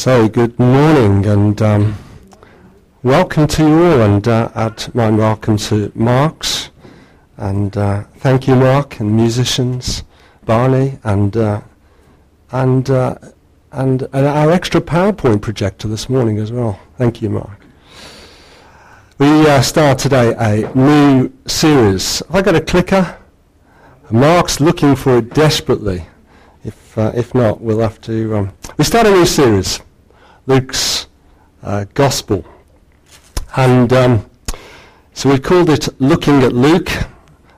So, good morning and um, welcome to you all, and uh, add my welcome to Mark's. And uh, thank you, Mark, and musicians, Barney, and uh, and, uh, and and our extra PowerPoint projector this morning as well. Thank you, Mark. We uh, start today a new series. Have I got a clicker? Mark's looking for it desperately. If, uh, if not, we'll have to... Um, we start a new series, Luke's uh, Gospel. And um, so we called it Looking at Luke.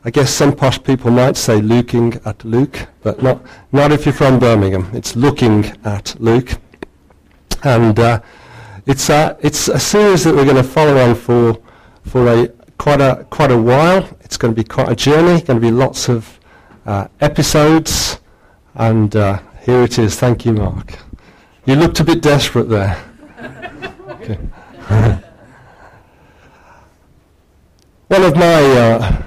I guess some posh people might say looking at Luke, but not, not if you're from Birmingham. It's looking at Luke. And uh, it's, a, it's a series that we're going to follow on for, for a, quite, a, quite a while. It's going to be quite a journey, going to be lots of uh, episodes. And uh, here it is. Thank you, Mark. You looked a bit desperate there. One of my uh,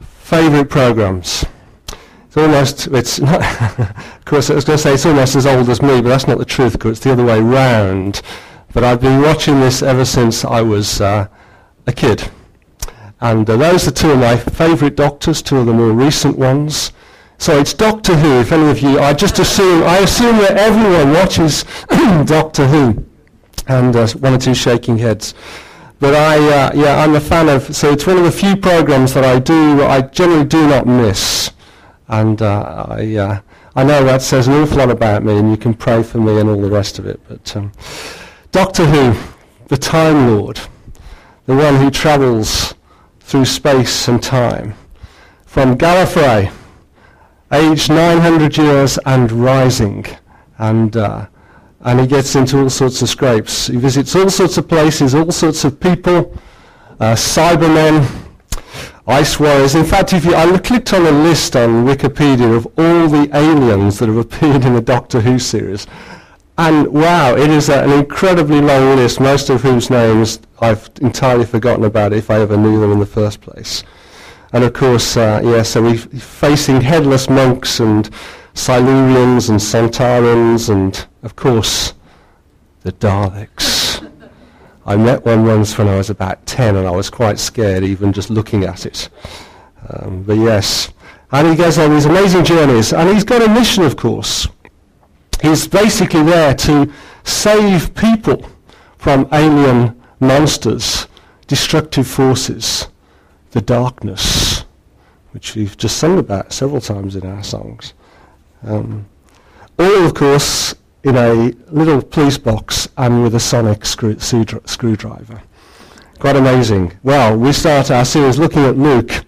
favourite programs. It's almost, it's not, of course, I was going to say it's almost as old as me, but that's not the truth, because it's the other way round. But I've been watching this ever since I was uh, a kid. And uh, those are two of my favourite doctors, two of the more recent ones. So it's Doctor Who. If any of you, I just assume, I assume that everyone watches Doctor Who, and uh, one or two shaking heads. But I, uh, yeah, I'm a fan of. So it's one of the few programs that I do, I generally do not miss, and uh, I, uh, I know that says an awful lot about me, and you can pray for me and all the rest of it. But um, Doctor Who, the Time Lord, the one who travels through space and time, from Gallifrey aged 900 years and rising. And, uh, and he gets into all sorts of scrapes. He visits all sorts of places, all sorts of people, uh, Cybermen, ice warriors. In fact, if you, I clicked on a list on Wikipedia of all the aliens that have appeared in the Doctor Who series. And wow, it is an incredibly long list, most of whose names I've entirely forgotten about if I ever knew them in the first place. And of course, uh, yeah, so we're facing headless monks and Silurians and Sontarans and, of course, the Daleks. I met one once when I was about 10 and I was quite scared even just looking at it. Um, but yes, and he goes on these amazing journeys and he's got a mission, of course. He's basically there to save people from alien monsters, destructive forces the darkness, which we've just sung about several times in our songs. Um, all, of course, in a little police box and with a sonic screw- screwdriver. Quite amazing. Well, we start our series looking at Luke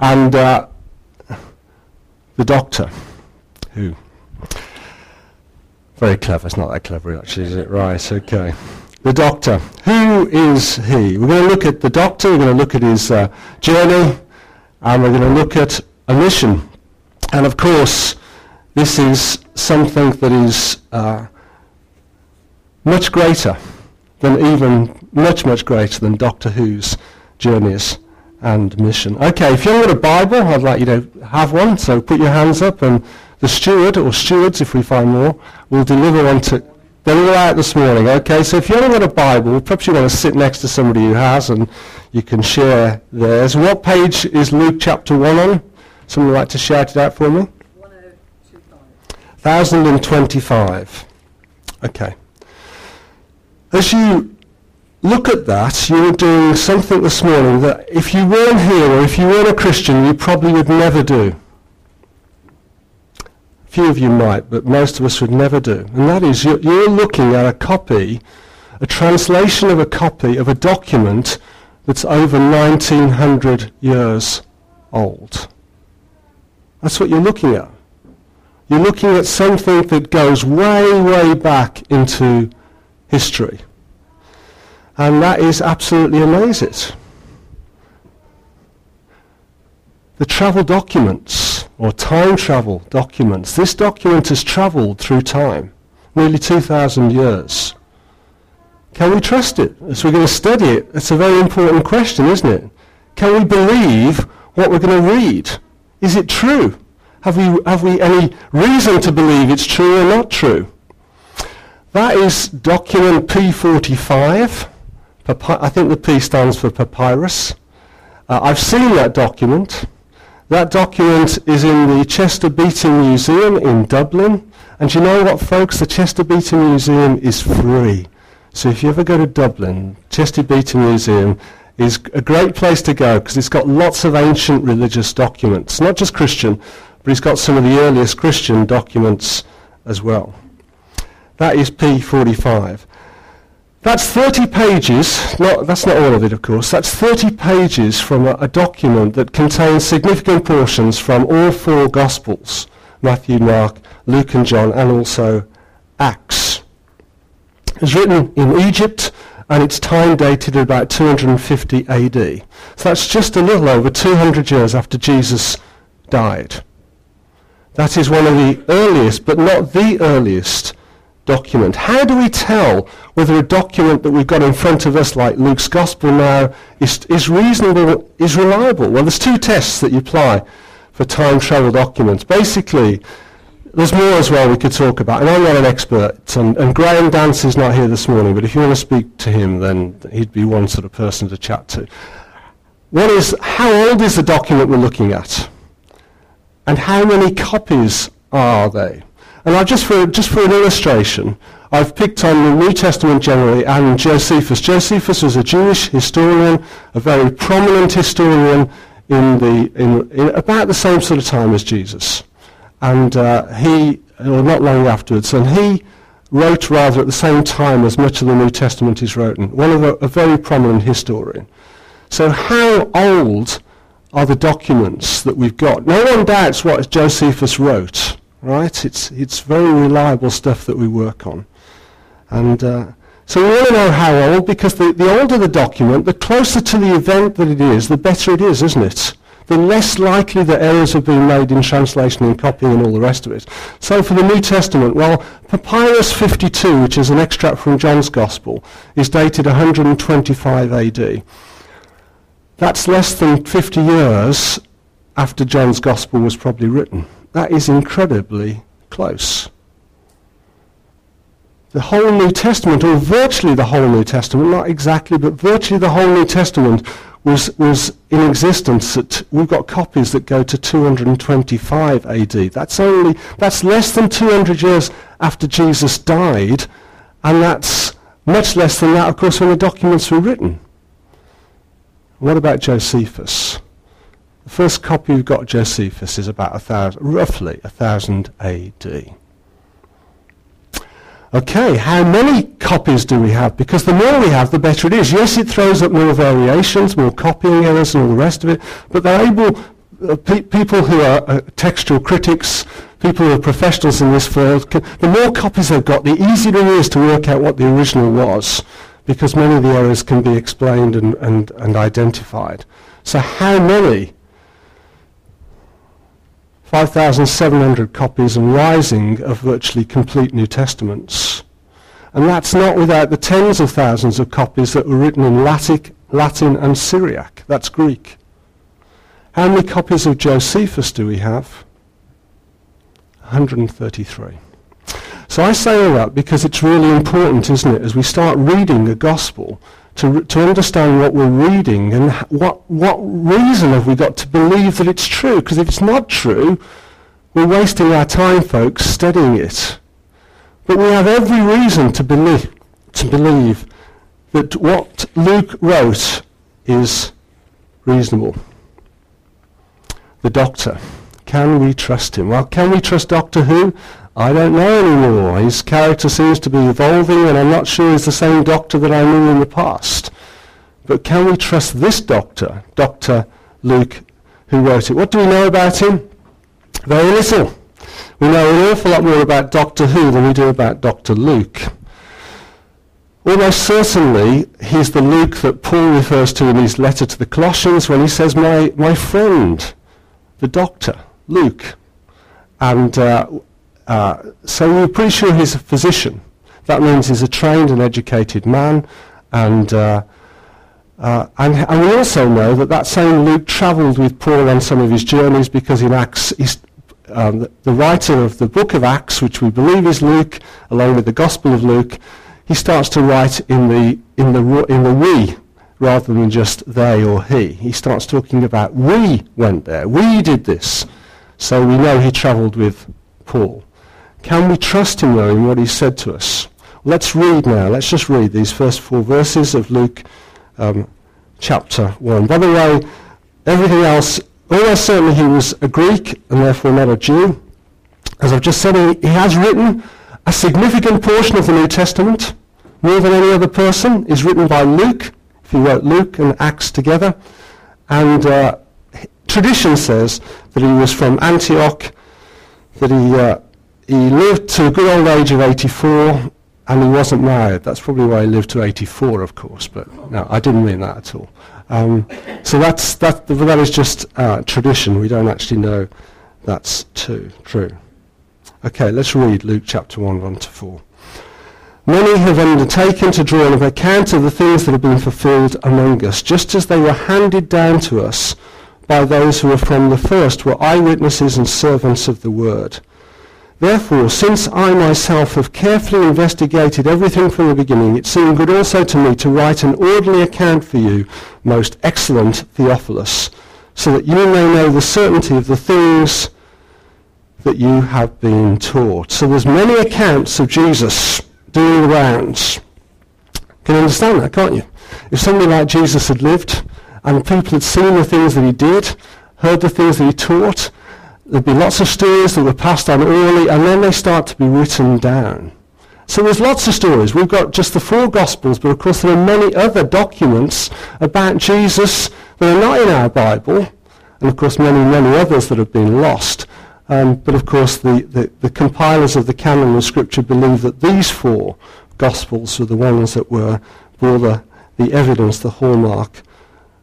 and uh, the doctor, who. Very clever. It's not that clever, actually, is it? Right, okay the doctor. Who is he? We're going to look at the doctor, we're going to look at his uh, journey, and we're going to look at a mission. And of course, this is something that is uh, much greater than even, much, much greater than Doctor Who's journeys and mission. Okay, if you have got a Bible, I'd like you to have one, so put your hands up and the steward, or stewards if we find more, will deliver one to they're all out this morning, okay? So if you haven't got a Bible, perhaps you want to sit next to somebody who has and you can share theirs. What page is Luke chapter 1 on? Someone like to shout it out for me? 1025. Okay. As you look at that, you're doing something this morning that if you weren't here or if you weren't a Christian, you probably would never do few of you might, but most of us would never do. And that is, you're, you're looking at a copy, a translation of a copy of a document that's over 1900 years old. That's what you're looking at. You're looking at something that goes way, way back into history. And that is absolutely amazing. The travel documents or time travel documents. This document has travelled through time, nearly 2,000 years. Can we trust it as we're going to study it? It's a very important question, isn't it? Can we believe what we're going to read? Is it true? Have we, have we any reason to believe it's true or not true? That is document P45. I think the P stands for papyrus. Uh, I've seen that document. That document is in the Chester Beatty Museum in Dublin. And you know what, folks? The Chester Beatty Museum is free. So if you ever go to Dublin, Chester Beatty Museum is a great place to go because it's got lots of ancient religious documents, not just Christian, but it's got some of the earliest Christian documents as well. That is P45. That's 30 pages, not, that's not all of it of course, that's 30 pages from a, a, document that contains significant portions from all four Gospels, Matthew, Mark, Luke and John, and also Acts. It's written in Egypt and it's time dated at about 250 AD. So that's just a little over 200 years after Jesus died. That is one of the earliest, but not the earliest document. How do we tell whether a document that we've got in front of us, like Luke's Gospel now, is, is reasonable, is reliable? Well, there's two tests that you apply for time travel documents. Basically, there's more as well we could talk about, and I'm not an expert, and, and Graham Dance is not here this morning, but if you want to speak to him, then he'd be one sort of person to chat to. One is, how old is the document we're looking at? And how many copies are they? And I've just for, just for an illustration, I've picked on the New Testament generally and Josephus. Josephus was a Jewish historian, a very prominent historian in the, in, in about the same sort of time as Jesus. And uh, he, or not long afterwards, and he wrote rather at the same time as much of the New Testament is written. One of a very prominent historian. So how old are the documents that we've got? No one doubts what Josephus wrote right? It's, it's very reliable stuff that we work on. And uh, so we want to know how old, because the, the older the document, the closer to the event that it is, the better it is, isn't it? The less likely that errors have been made in translation and copying and all the rest of it. So for the New Testament, well, Papyrus 52, which is an extract from John's Gospel, is dated 125 AD. That's less than 50 years after John's Gospel was probably written. That is incredibly close. The whole New Testament, or virtually the whole New Testament, not exactly, but virtually the whole New Testament was, was in existence. At, we've got copies that go to 225 AD. That's only that's less than 200 years after Jesus died, and that's much less than that, of course, when the documents were written. What about Josephus? The first copy we've got Josephus is about a thousand, roughly a thousand AD. Okay, how many copies do we have? Because the more we have, the better it is. Yes, it throws up more variations, more copying errors and all the rest of it, but they're able, uh, pe- people who are uh, textual critics, people who are professionals in this field, the more copies they've got, the easier it is to work out what the original was, because many of the errors can be explained and, and, and identified. So how many 5,700 copies and rising of virtually complete New Testaments. And that's not without the tens of thousands of copies that were written in Latin, Latin and Syriac. That's Greek. How many copies of Josephus do we have? 133. So I say all that because it's really important, isn't it, as we start reading the gospel, to, to understand what we're reading and what, what reason have we got to believe that it's true. Because if it's not true, we're wasting our time, folks, studying it. But we have every reason to believe, to believe that what Luke wrote is reasonable. The doctor. Can we trust him? Well, can we trust Doctor Who? I don't know anymore. His character seems to be evolving, and I'm not sure he's the same doctor that I knew in the past. But can we trust this doctor, Dr. Luke, who wrote it? What do we know about him? Very little. We know an awful lot more about Doctor Who than we do about Dr. Luke. Almost certainly, he's the Luke that Paul refers to in his letter to the Colossians when he says, my, my friend, the doctor, Luke. And uh, uh, so we're pretty sure he's a physician. That means he's a trained and educated man. And, uh, uh, and, and, we also know that that same Luke travelled with Paul on some of his journeys because in Acts, um, the, writer of the book of Acts, which we believe is Luke, along with the Gospel of Luke, he starts to write in the, in the, in the we rather than just they or he. He starts talking about we went there, we did this. So we know he travelled with Paul. Can we trust him though in what he said to us? Let's read now. Let's just read these first four verses of Luke um, chapter 1. By the way, everything else, almost certainly he was a Greek and therefore not a Jew. As I've just said, he, he has written a significant portion of the New Testament, more than any other person, is written by Luke. If he wrote Luke and Acts together. And uh, tradition says that he was from Antioch, that he, uh, he lived to a good old age of 84, and he wasn't married. That's probably why he lived to 84, of course, but no, I didn't mean that at all. Um, so that's, that, that is just uh, tradition. We don't actually know that's too, true. Okay, let's read Luke chapter 1, 1 to 4. Many have undertaken to draw an account of the things that have been fulfilled among us, just as they were handed down to us by those who were from the first, were eyewitnesses and servants of the word. Therefore, since I myself have carefully investigated everything from the beginning, it seemed good also to me to write an orderly account for you, most excellent Theophilus, so that you may know the certainty of the things that you have been taught. So there's many accounts of Jesus doing the rounds. Can you understand that, can't you? If somebody like Jesus had lived and people had seen the things that he did, heard the things that he taught, there'd be lots of stories that were passed on orally, and then they start to be written down. So there's lots of stories. We've got just the four Gospels, but of course there are many other documents about Jesus that are not in our Bible, and of course many, many others that have been lost. Um, but of course the, the, the, compilers of the canon of Scripture believe that these four Gospels are the ones that were bore the, the evidence, the hallmark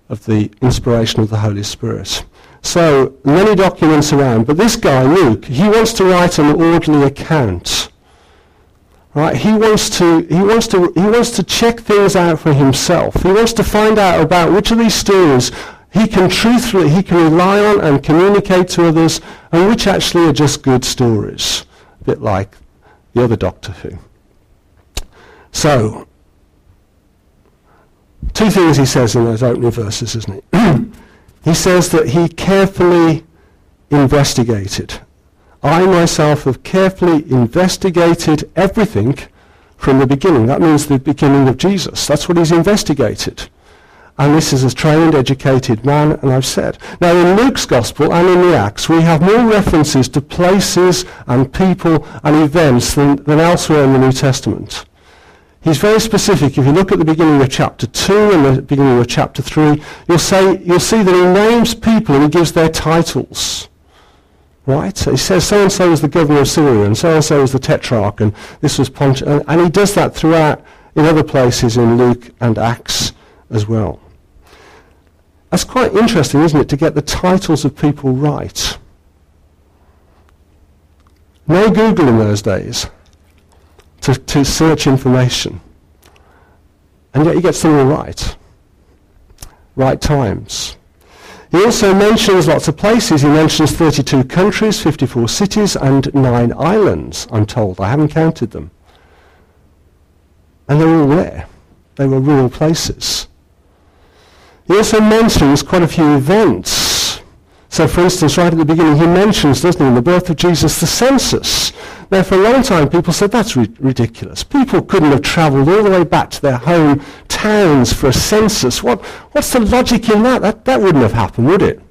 of the inspiration of the Holy Spirit. So many documents around, but this guy, Luke, he wants to write an orderly account. Right? He wants to he wants to he wants to check things out for himself. He wants to find out about which of these stories he can truthfully he can rely on and communicate to others and which actually are just good stories. A bit like the other Doctor Who. So two things he says in those opening verses, isn't he? He says that he carefully investigated. I myself have carefully investigated everything from the beginning. That means the beginning of Jesus. That's what he's investigated. And this is a trained, educated man, and I've said. Now, in Luke's Gospel and in the Acts, we have more references to places and people and events than, than elsewhere in the New Testament. He's very specific. If you look at the beginning of chapter 2 and the beginning of chapter 3, you'll, say, you'll see that he names people and he gives their titles. Right? So he says so-and-so was the governor of Syria and so-and-so was the tetrarch and this was Pontius. And, and he does that throughout in other places in Luke and Acts as well. That's quite interesting, isn't it, to get the titles of people right. No Google in those days to, to search information. And yet he gets them all right. Right times. He also mentions lots of places. He mentions 32 countries, 54 cities, and nine islands, I'm told. I haven't counted them. And they're all there. They were real places. He also mentions quite a few events. So, for instance, right at the beginning, he mentions, doesn't he, in the birth of Jesus, the census. Now, for a long time, people said that's ri- ridiculous. People couldn't have travelled all the way back to their home towns for a census. What, what's the logic in that? that? That wouldn't have happened, would it?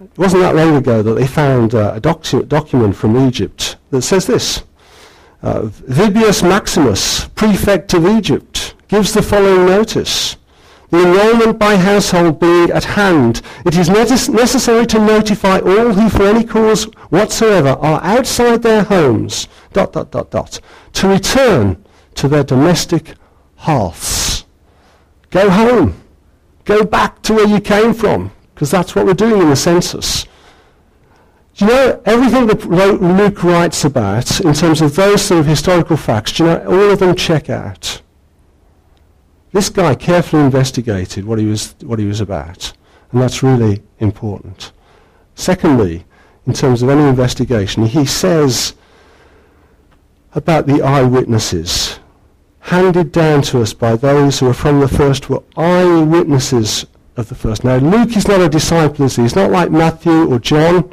It wasn't that long ago that they found uh, a docu- document from Egypt that says this. Uh, Vibius Maximus, prefect of Egypt, gives the following notice. The enrolment by household being at hand, it is necessary to notify all who for any cause whatsoever are outside their homes, dot, dot, dot, dot, to return to their domestic hearths. Go home. Go back to where you came from, because that's what we're doing in the census. Do you know, everything that Luke writes about in terms of those sort of historical facts, do you know, all of them check out. This guy carefully investigated what he was, what he was about, and that's really important. Secondly, in terms of any investigation. He says about the eyewitnesses handed down to us by those who are from the first were eyewitnesses of the first. Now, Luke is not a disciple, is he? He's not like Matthew or John.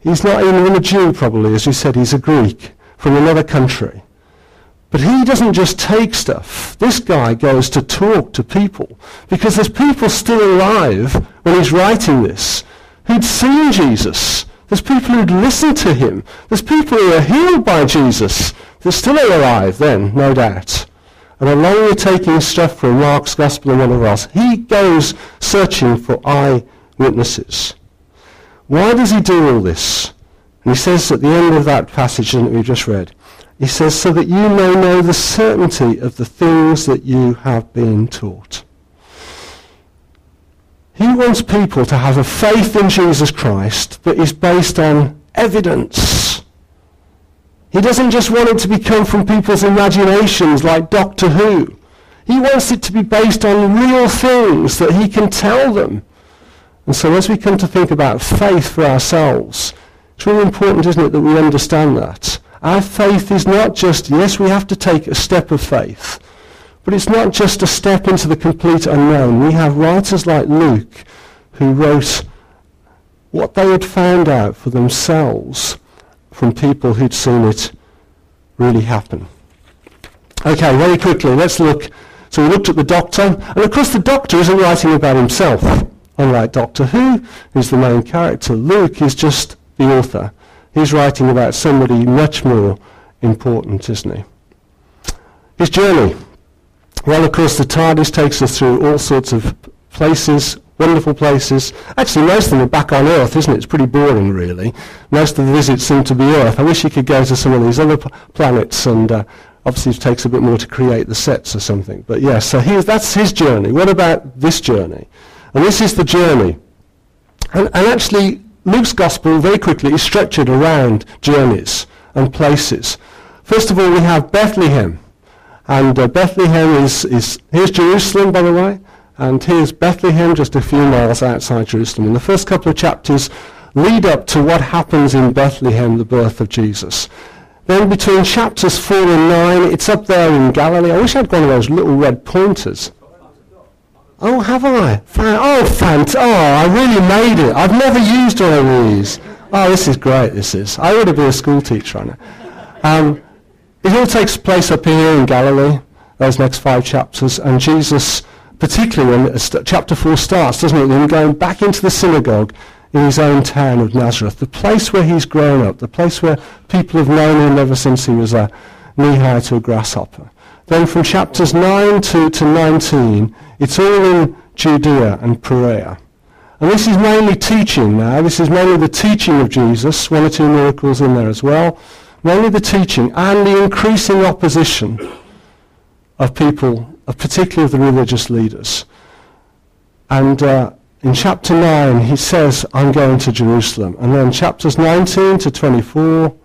He's not even a Jew, probably, as you said, he's a Greek from another country. But he doesn't just take stuff. This guy goes to talk to people because there's people still alive when he's writing this who'd seen Jesus. There's people who'd listened to him. There's people who are healed by Jesus. They're still alive then, no doubt. And along with taking stuff from Mark's Gospel and one of us, he goes searching for eyewitnesses. Why does he do all this? And he says at the end of that passage that we've just read, he says, so that you may know the certainty of the things that you have been taught. He wants people to have a faith in Jesus Christ that is based on evidence. He doesn't just want it to be come from people's imaginations like Doctor Who. He wants it to be based on real things that he can tell them. And so as we come to think about faith for ourselves, it's really important, isn't it, that we understand that. Our faith is not just, yes, we have to take a step of faith, but it's not just a step into the complete unknown. We have writers like Luke who wrote what they had found out for themselves from people who'd seen it really happen. Okay, very quickly, let's look. So we looked at the doctor, and of course the doctor isn't writing about himself, unlike Doctor Who, who's the main character. Luke is just the author. He's writing about somebody much more important, isn't he? His journey. Well, of course, the TARDIS takes us through all sorts of places, wonderful places. Actually, most of them are back on Earth, isn't it? It's pretty boring, really. Most of the visits seem to be Earth. I wish you could go to some of these other p- planets, and uh, obviously it takes a bit more to create the sets or something. But yes, so that's his journey. What about this journey? And this is the journey. And, and actually, Luke's gospel very quickly is structured around journeys and places. First of all, we have Bethlehem. And uh, Bethlehem is, is, here's Jerusalem, by the way, and here's Bethlehem, just a few miles outside Jerusalem. And the first couple of chapters lead up to what happens in Bethlehem, the birth of Jesus. Then between chapters 4 and 9, it's up there in Galilee. I wish I had one of those little red pointers. Oh, have I? Fan- oh, fant! Oh, I really made it. I've never used one of these. Oh, this is great, this is. I ought to be a school teacher on it. Um, it all takes place up here in Galilee, those next five chapters, and Jesus, particularly when chapter 4 starts, doesn't it, him going back into the synagogue in his own town of Nazareth, the place where he's grown up, the place where people have known him ever since he was a knee-high to a grasshopper. Then from chapters 9 to, to 19, it's all in Judea and Perea. And this is mainly teaching now. This is mainly the teaching of Jesus, one or two miracles in there as well. Mainly the teaching and the increasing opposition of people, of particularly of the religious leaders. And uh, in chapter 9, he says, I'm going to Jerusalem. And then chapters 19 to 24,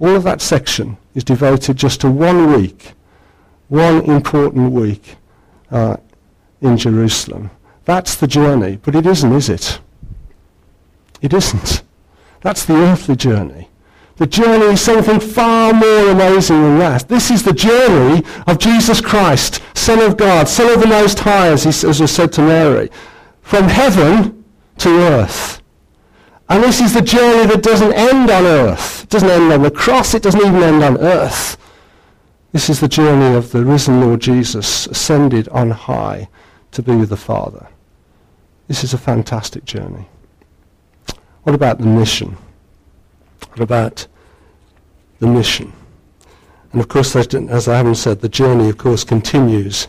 all of that section is devoted just to one week, one important week uh, in Jerusalem. That's the journey, but it isn't, is it? It isn't. That's the earthly journey. The journey is something far more amazing than that. This is the journey of Jesus Christ, Son of God, Son of the Most High, as, he, as was said to Mary, from heaven to earth. And this is the journey that doesn't end on earth. It doesn't end on the cross. It doesn't even end on earth. This is the journey of the risen Lord Jesus ascended on high to be with the Father. This is a fantastic journey. What about the mission? What about the mission? And of course, as I haven't said, the journey, of course, continues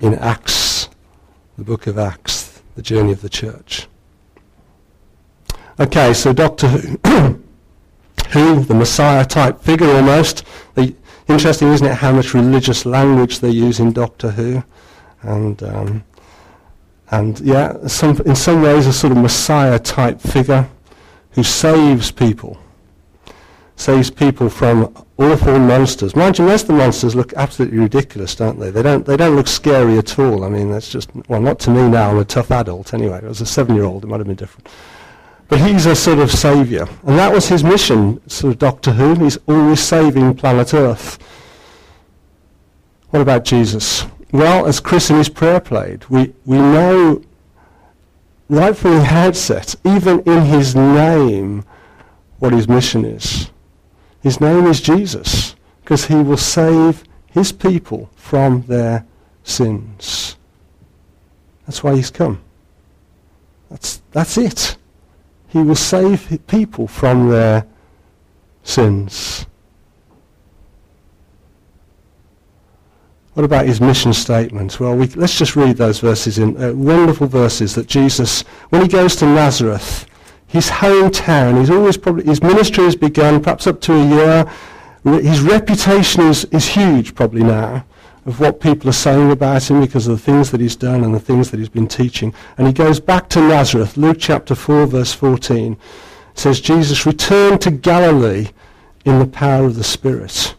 in Acts, the book of Acts, the journey of the church. Okay, so Doctor Who, Who the Messiah type figure almost. The, interesting, isn't it, how much religious language they use in Doctor Who, and um, and yeah, some, in some ways a sort of Messiah type figure who saves people, saves people from awful monsters. Mind you, most of the monsters look absolutely ridiculous, don't they? They don't they don't look scary at all. I mean, that's just well, not to me now. I'm a tough adult anyway. As a seven-year-old, it might have been different. But he's a sort of saviour. And that was his mission, sort of Doctor Who. He's always saving planet Earth. What about Jesus? Well, as Chris in his prayer played, we, we know right from the outset, even in his name, what his mission is. His name is Jesus, because he will save his people from their sins. That's why he's come. That's, that's it. He will save people from their sins. What about his mission statement? Well, we, let's just read those verses in uh, wonderful verses that Jesus, when he goes to Nazareth, his hometown, he's always probably his ministry has begun, perhaps up to a year. His reputation is, is huge probably now of what people are saying about him because of the things that he's done and the things that he's been teaching. And he goes back to Nazareth, Luke chapter 4, verse 14. Says, Jesus returned to Galilee in the power of the Spirit.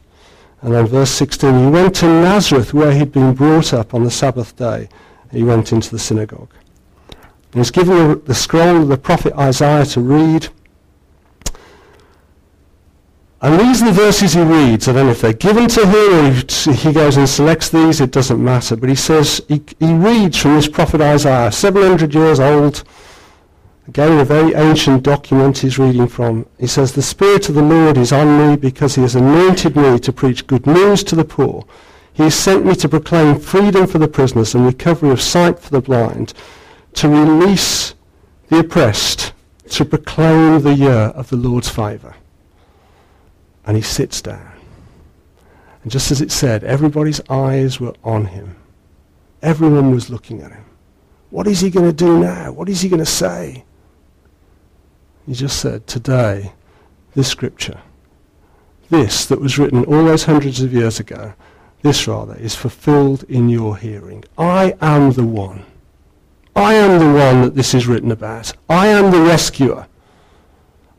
And then verse 16, he went to Nazareth where he'd been brought up on the Sabbath day. He went into the synagogue. And he's given the scroll of the prophet Isaiah to read. And these are the verses he reads. I don't know if they're given to him or he goes and selects these. It doesn't matter. But he says, he, he reads from this prophet Isaiah, 700 years old. Again, a very ancient document he's reading from. He says, The Spirit of the Lord is on me because he has anointed me to preach good news to the poor. He has sent me to proclaim freedom for the prisoners and recovery of sight for the blind, to release the oppressed, to proclaim the year of the Lord's favour. And he sits down. And just as it said, everybody's eyes were on him. Everyone was looking at him. What is he going to do now? What is he going to say? He just said, today, this scripture, this that was written all those hundreds of years ago, this rather, is fulfilled in your hearing. I am the one. I am the one that this is written about. I am the rescuer.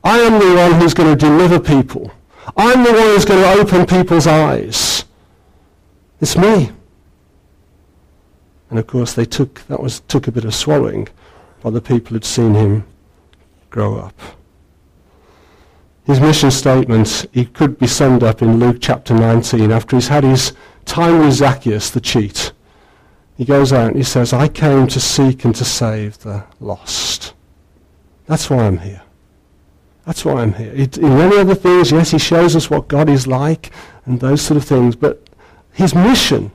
I am the one who's going to deliver people. I'm the one who's going to open people's eyes. It's me. And of course, they took that was took a bit of swallowing by the people who'd seen him grow up. His mission statement, he could be summed up in Luke chapter 19 after he's had his time with Zacchaeus, the cheat. He goes out and he says, I came to seek and to save the lost. That's why I'm here. That's why I'm here. It, in many other things, yes, he shows us what God is like and those sort of things, but his mission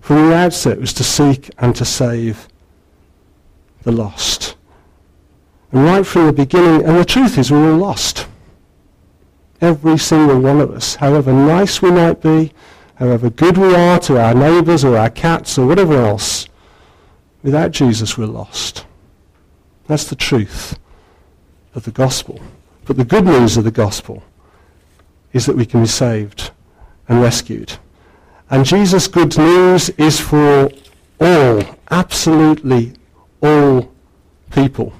from the outset was to seek and to save the lost. And right from the beginning, and the truth is we're all lost. Every single one of us, however nice we might be, however good we are to our neighbours or our cats or whatever else, without Jesus we're lost. That's the truth of the gospel. But the good news of the gospel is that we can be saved and rescued. And Jesus' good news is for all, absolutely all people.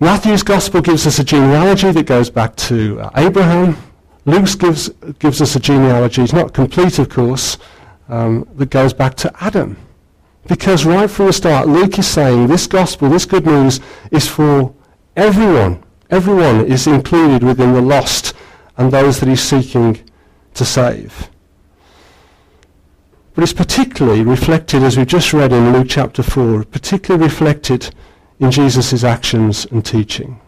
Matthew's gospel gives us a genealogy that goes back to uh, Abraham. Luke's gives, gives us a genealogy, it's not complete of course, um, that goes back to Adam. Because right from the start, Luke is saying this gospel, this good news, is for Everyone, everyone is included within the lost and those that he's seeking to save. But it's particularly reflected, as we've just read in Luke chapter 4, particularly reflected in Jesus' actions and teaching.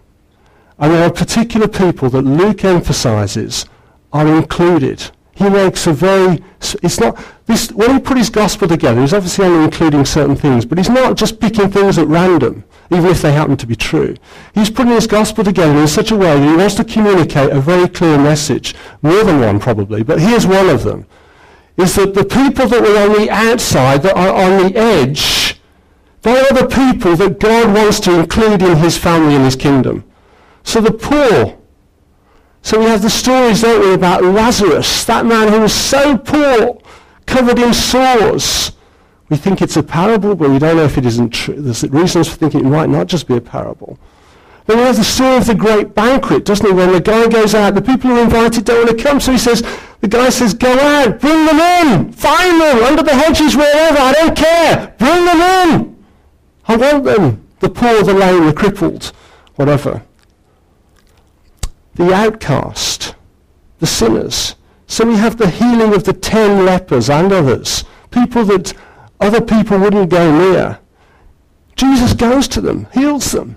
And there are particular people that Luke emphasizes are included. He makes a very, it's not, this, when he put his gospel together, he's obviously only including certain things, but he's not just picking things at random even if they happen to be true. He's putting his gospel together in such a way that he wants to communicate a very clear message, more than one probably, but here's one of them, is that the people that were on the outside, that are on the edge, they are the people that God wants to include in his family and his kingdom. So the poor. So we have the stories, don't we, about Lazarus, that man who was so poor, covered in sores, we think it's a parable, but we don't know if it isn't true. There's reasons for thinking it might not just be a parable. Then we have the story of the great banquet, doesn't he? When the guy goes out, the people who are invited don't want to come. So he says, the guy says, go out, bring them in, find them, under the hedges, wherever, I don't care, bring them in. I want them. The poor, the lame, the crippled, whatever. The outcast, the sinners. So we have the healing of the ten lepers and others, people that other people wouldn't go near. Jesus goes to them, heals them.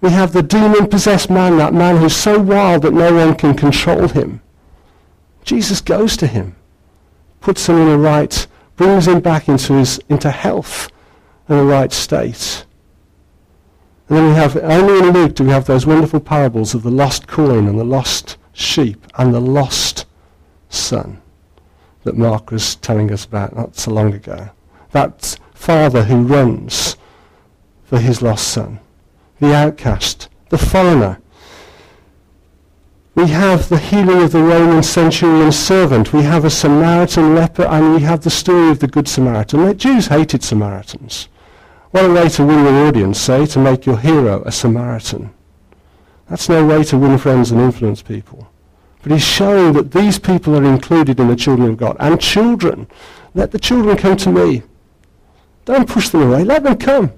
We have the demon-possessed man, that man who's so wild that no one can control him. Jesus goes to him, puts him in a right, brings him back into, his, into health and a right state. And then we have, only in Luke do we have those wonderful parables of the lost coin and the lost sheep and the lost son that Mark was telling us about not so long ago. That father who runs for his lost son, the outcast, the foreigner. We have the healing of the Roman centurion servant. We have a Samaritan leper, and we have the story of the Good Samaritan. The Jews hated Samaritans. What a way to win your audience, say, to make your hero a Samaritan. That's no way to win friends and influence people. But he's showing that these people are included in the children of God. And children, let the children come to me. Don't push them away. Let them come.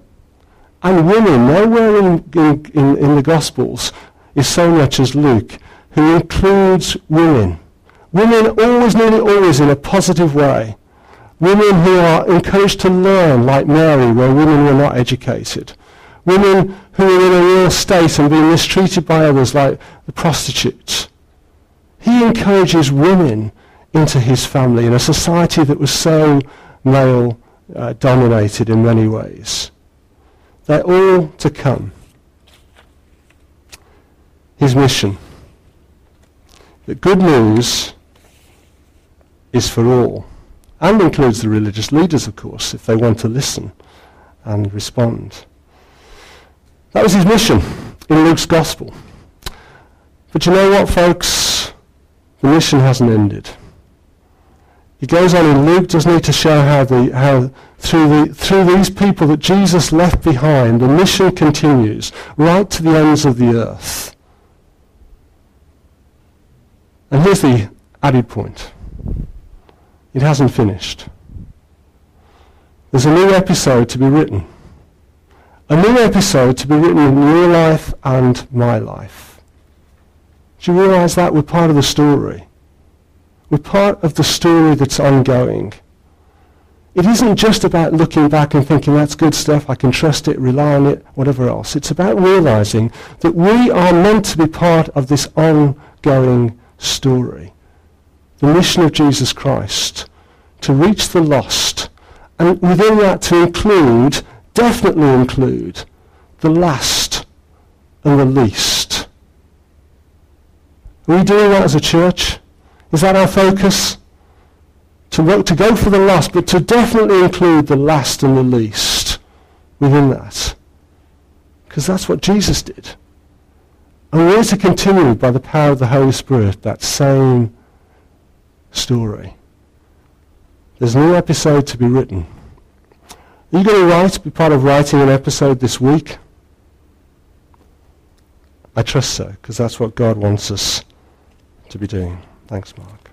And women, nowhere in, in, in, in the Gospels is so much as Luke, who includes women. Women always, nearly always in a positive way. Women who are encouraged to learn, like Mary, where women were not educated. Women who are in a real state and being mistreated by others, like the prostitutes. He encourages women into his family in a society that was so male uh, dominated in many ways. They're all to come. His mission. The good news is for all, and includes the religious leaders, of course, if they want to listen and respond. That was his mission in Luke's Gospel. But you know what, folks? The mission hasn't ended. He goes on in Luke, doesn't he, to show how, the, how through, the, through these people that Jesus left behind, the mission continues right to the ends of the earth. And here's the added point. It hasn't finished. There's a new episode to be written. A new episode to be written in your life and my life. Do you realize that we're part of the story? We're part of the story that's ongoing. It isn't just about looking back and thinking that's good stuff, I can trust it, rely on it, whatever else. It's about realizing that we are meant to be part of this ongoing story. The mission of Jesus Christ to reach the lost and within that to include, definitely include, the last and the least. Are we doing that as a church? Is that our focus? To, work, to go for the last, but to definitely include the last and the least within that. Because that's what Jesus did. And we're to continue by the power of the Holy Spirit that same story. There's a new episode to be written. Are you going to write, be part of writing an episode this week? I trust so, because that's what God wants us to be doing. Thanks, Mark.